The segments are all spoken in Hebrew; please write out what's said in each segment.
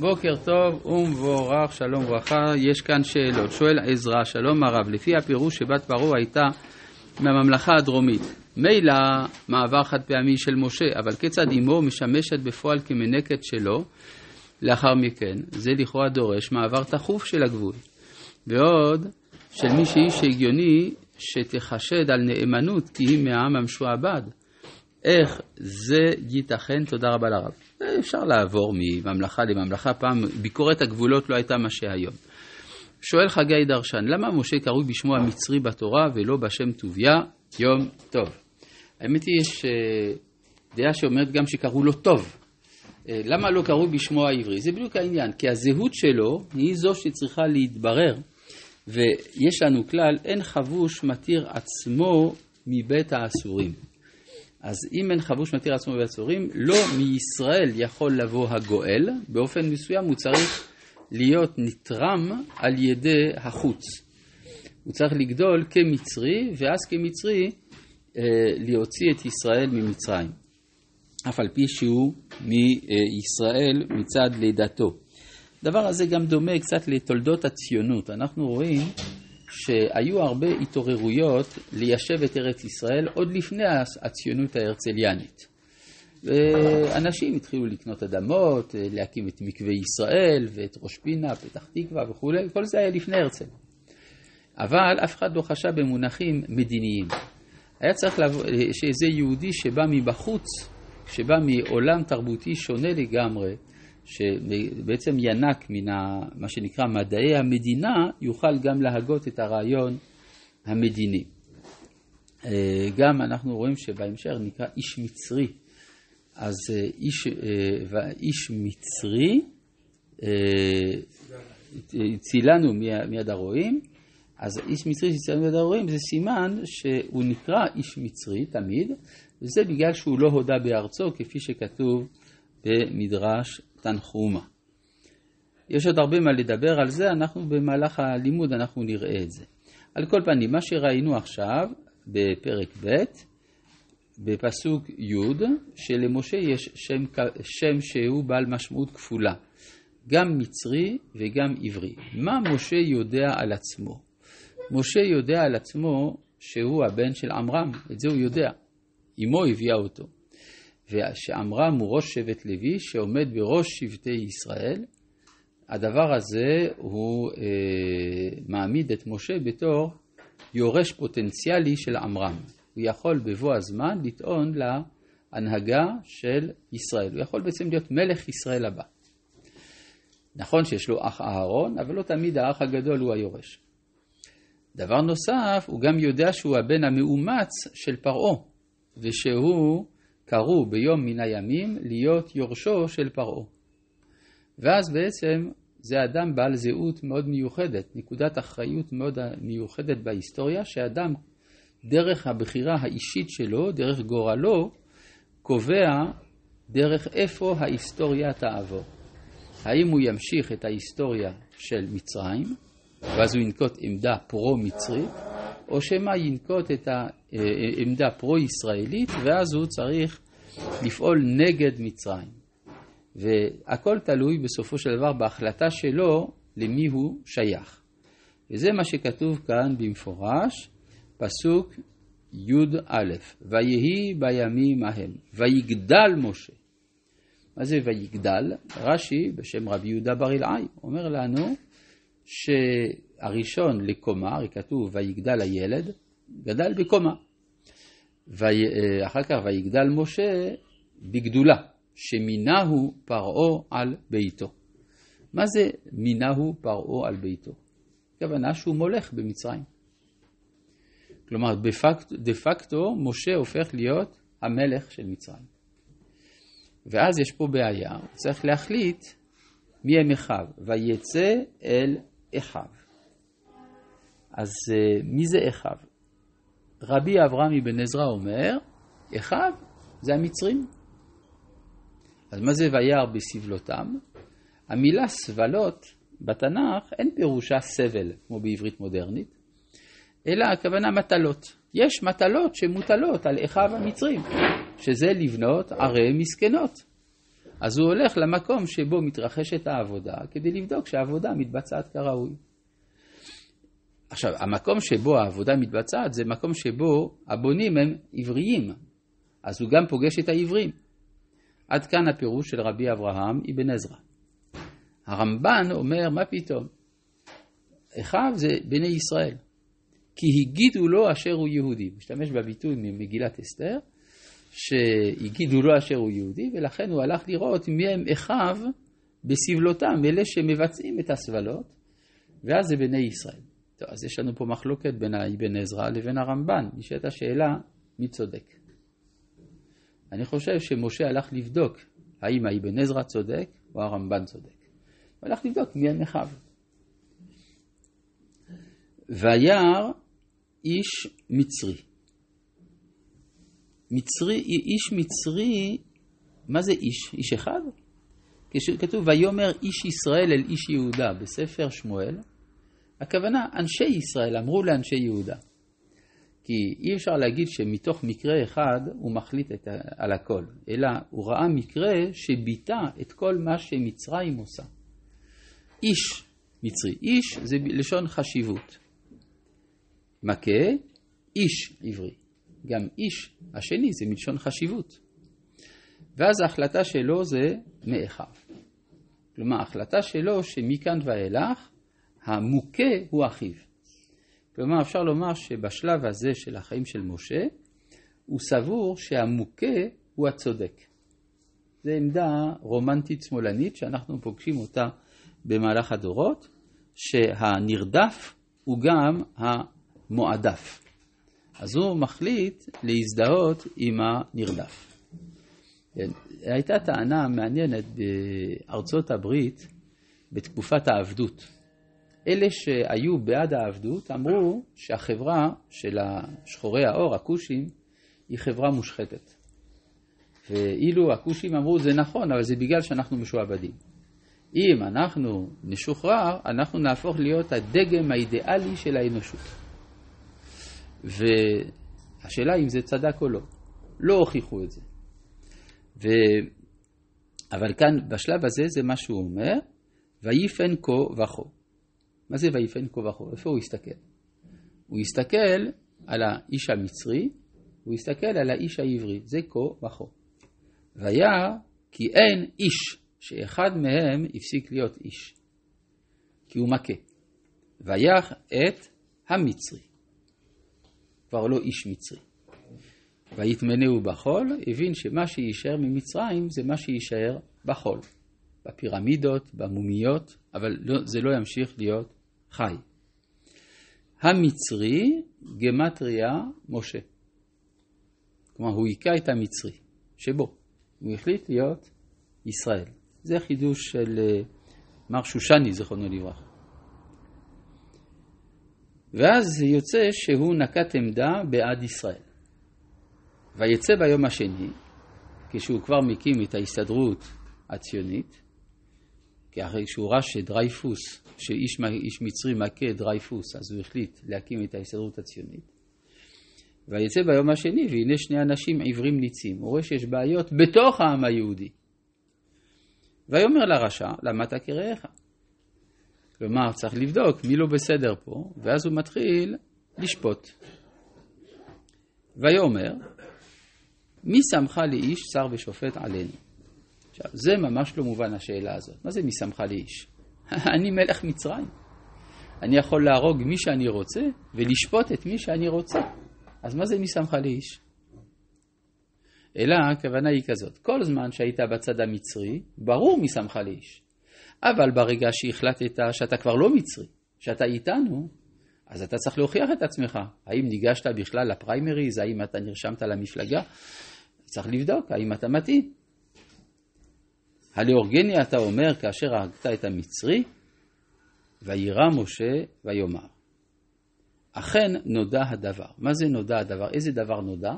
בוקר טוב ומבורך, שלום וברכה. יש כאן שאלות. שואל עזרא, שלום הרב, לפי הפירוש שבת פרעה הייתה מהממלכה הדרומית. מילא מעבר חד פעמי של משה, אבל כיצד אמו משמשת בפועל כמנקת שלו לאחר מכן? זה לכאורה דורש מעבר תכוף של הגבול. ועוד, של מי שאיש הגיוני שתחשד על נאמנות כי היא מהעם המשועבד. איך זה ייתכן? תודה רבה לרב. אפשר לעבור מממלכה לממלכה, פעם ביקורת הגבולות לא הייתה מה שהיום. שואל חגי דרשן, למה משה קרוי בשמו המצרי בתורה ולא בשם טוביה? יום טוב. האמת היא, יש אה, דעה שאומרת גם שקראו לו טוב. אה, למה לא קראו בשמו העברי? זה בדיוק העניין, כי הזהות שלו היא זו שצריכה להתברר, ויש לנו כלל, אין חבוש מתיר עצמו מבית האסורים. אז אם אין חבוש מתיר עצמו האסורים, לא מישראל יכול לבוא הגואל, באופן מסוים הוא צריך להיות נתרם על ידי החוץ. הוא צריך לגדול כמצרי, ואז כמצרי אה, להוציא את ישראל ממצרים, אף על פי שהוא מישראל מצד לידתו. הדבר הזה גם דומה קצת לתולדות הציונות. אנחנו רואים שהיו הרבה התעוררויות ליישב את ארץ ישראל עוד לפני הציונות ההרצליאנית. ואנשים התחילו לקנות אדמות, להקים את מקווה ישראל ואת ראש פינה, פתח תקווה וכולי, כל זה היה לפני הרצל. אבל אף אחד לא חשב במונחים מדיניים. היה צריך לבוא, שאיזה יהודי שבא מבחוץ, שבא מעולם תרבותי שונה לגמרי, שבעצם ינק מן מה שנקרא מדעי המדינה, יוכל גם להגות את הרעיון המדיני. אה, גם אנחנו רואים שבהמשך נקרא איש מצרי. אז אה, איש, אה, איש מצרי צילנו מיד הרועים, אז איש מצרי שצילנו מיד הרועים זה סימן שהוא נקרא איש מצרי תמיד, וזה בגלל שהוא לא הודה בארצו כפי שכתוב במדרש תנחומה. יש עוד הרבה מה לדבר על זה, אנחנו במהלך הלימוד אנחנו נראה את זה. על כל פנים, מה שראינו עכשיו בפרק ב', בפסוק י', שלמשה יש שם, שם שהוא בעל משמעות כפולה, גם מצרי וגם עברי. מה משה יודע על עצמו? משה יודע על עצמו שהוא הבן של עמרם, את זה הוא יודע. אמו הביאה אותו. ושעמרם הוא ראש שבט לוי שעומד בראש שבטי ישראל, הדבר הזה הוא אה, מעמיד את משה בתור יורש פוטנציאלי של עמרם. הוא יכול בבוא הזמן לטעון להנהגה של ישראל. הוא יכול בעצם להיות מלך ישראל הבא. נכון שיש לו אח אהרון, אבל לא תמיד האח הגדול הוא היורש. דבר נוסף, הוא גם יודע שהוא הבן המאומץ של פרעה, ושהוא קראו ביום מן הימים להיות יורשו של פרעה. ואז בעצם זה אדם בעל זהות מאוד מיוחדת, נקודת אחריות מאוד מיוחדת בהיסטוריה, שאדם דרך הבחירה האישית שלו, דרך גורלו, קובע דרך איפה ההיסטוריה תעבור. האם הוא ימשיך את ההיסטוריה של מצרים, ואז הוא ינקוט עמדה פרו-מצרית, או שמא ינקוט את העמדה פרו-ישראלית, ואז הוא צריך לפעול נגד מצרים. והכל תלוי בסופו של דבר בהחלטה שלו למי הוא שייך. וזה מה שכתוב כאן במפורש, פסוק י"א: ויהי בימים ההם, ויגדל משה. מה זה ויגדל? רש"י, בשם רבי יהודה בר אלעאי, אומר לנו שהראשון לקומה, הרי כתוב ויגדל הילד, גדל בקומה. ואחר כך ויגדל משה בגדולה, שמינהו פרעה על ביתו. מה זה מינהו פרעה על ביתו? הכוונה שהוא מולך במצרים. כלומר, דה פקטו משה הופך להיות המלך של מצרים. ואז יש פה בעיה, הוא צריך להחליט מי הם אחיו, ויצא אל אחיו. אז אה, מי זה אחיו? רבי אברהם אבן עזרא אומר, אחיו זה המצרים. אז מה זה וירא בסבלותם? המילה סבלות בתנ"ך אין פירושה סבל, כמו בעברית מודרנית, אלא הכוונה מטלות. יש מטלות שמוטלות על אחיו המצרים, שזה לבנות ערי מסכנות. אז הוא הולך למקום שבו מתרחשת העבודה כדי לבדוק שהעבודה מתבצעת כראוי. עכשיו, המקום שבו העבודה מתבצעת זה מקום שבו הבונים הם עבריים, אז הוא גם פוגש את העברים. עד כאן הפירוש של רבי אברהם אבן עזרא. הרמב"ן אומר, מה פתאום? אחיו זה בני ישראל. כי הגידו לו אשר הוא יהודי. משתמש בביטוי ממגילת אסתר, שהגידו לו אשר הוא יהודי, ולכן הוא הלך לראות מי הם אחיו בסבלותם, אלה שמבצעים את הסבלות, ואז זה בני ישראל. טוב, אז יש לנו פה מחלוקת בין האבן עזרא לבין הרמב"ן. נשאלת השאלה, מי צודק? אני חושב שמשה הלך לבדוק האם האבן עזרא צודק או הרמב"ן צודק. הוא הלך לבדוק מי אחיו. וירא איש מצרי. מצרי, איש מצרי, מה זה איש? איש אחד? כשכתוב ויאמר איש ישראל אל איש יהודה בספר שמואל, הכוונה אנשי ישראל אמרו לאנשי יהודה. כי אי אפשר להגיד שמתוך מקרה אחד הוא מחליט את, על הכל, אלא הוא ראה מקרה שביטא את כל מה שמצרים עושה. איש מצרי, איש זה לשון חשיבות. מכה, איש עברי. גם איש השני זה מלשון חשיבות. ואז ההחלטה שלו זה מאחיו. כלומר, ההחלטה שלו שמכאן ואילך המוכה הוא אחיו. כלומר, אפשר לומר שבשלב הזה של החיים של משה, הוא סבור שהמוכה הוא הצודק. זו עמדה רומנטית שמאלנית שאנחנו פוגשים אותה במהלך הדורות, שהנרדף הוא גם המועדף. אז הוא מחליט להזדהות עם הנרדף. הייתה טענה מעניינת בארצות הברית בתקופת העבדות. אלה שהיו בעד העבדות אמרו שהחברה של שחורי האור, הכושים, היא חברה מושחתת. ואילו הכושים אמרו זה נכון, אבל זה בגלל שאנחנו משועבדים. אם אנחנו נשוחרר, אנחנו נהפוך להיות הדגם האידיאלי של האנושות. והשאלה אם זה צדק או לא. לא הוכיחו את זה. ו... אבל כאן, בשלב הזה, זה מה שהוא אומר, ויפן כה וכה. מה זה ויפן כה וכה? איפה הוא יסתכל? הוא יסתכל על האיש המצרי, הוא יסתכל על האיש העברי, זה כה וכה. והיה כי אין איש שאחד מהם הפסיק להיות איש, כי הוא מכה. ויח את המצרי, כבר לא איש מצרי. ויתמנהו בחול, הבין שמה שיישאר ממצרים זה מה שיישאר בחול, בפירמידות, במומיות, אבל לא, זה לא ימשיך להיות חי. המצרי, גמטריה משה. כלומר, הוא היכה את המצרי, שבו. הוא החליט להיות ישראל. זה חידוש של אה, מר שושני, זיכרונו לברכה. ואז יוצא שהוא נקט עמדה בעד ישראל. ויצא ביום השני, כשהוא כבר מקים את ההסתדרות הציונית, כי אחרי שהוא ראה שדרייפוס, שאיש מצרי מכה דרייפוס, אז הוא החליט להקים את ההסתדרות הציונית. ויצא ביום השני, והנה שני אנשים עיוורים ניצים. הוא רואה שיש בעיות בתוך העם היהודי. ויאמר לרשע, למה אתה כרעך? כלומר, צריך לבדוק מי לא בסדר פה, ואז הוא מתחיל לשפוט. ויאמר, מי שמך לאיש שר ושופט עלינו? עכשיו, זה ממש לא מובן השאלה הזאת. מה זה מי שמך לאיש? אני מלך מצרים. אני יכול להרוג מי שאני רוצה ולשפוט את מי שאני רוצה. אז מה זה מי שמך לאיש? אלא הכוונה היא כזאת, כל זמן שהיית בצד המצרי, ברור מי שמך לאיש. אבל ברגע שהחלטת שאתה כבר לא מצרי, שאתה איתנו, אז אתה צריך להוכיח את עצמך. האם ניגשת בכלל לפריימריז, האם אתה נרשמת למפלגה? צריך לבדוק האם אתה מתאים. הלאורגני אתה אומר כאשר הרגת את המצרי, וירא משה ויאמר. אכן נודע הדבר. מה זה נודע הדבר? איזה דבר נודע?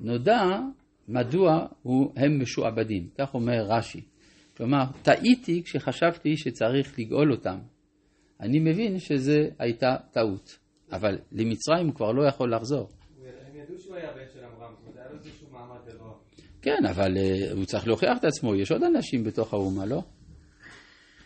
נודע מדוע הוא, הם משועבדים, כך אומר רש"י. כלומר, טעיתי כשחשבתי שצריך לגאול אותם. אני מבין שזו הייתה טעות, אבל למצרים הוא כבר לא יכול לחזור. הם ידעו שהוא היה בן של עמרם, אומרת, היה לו איזשהו מעמד גבוה. כן, אבל uh, הוא צריך להוכיח את עצמו, יש עוד אנשים בתוך האומה, לא?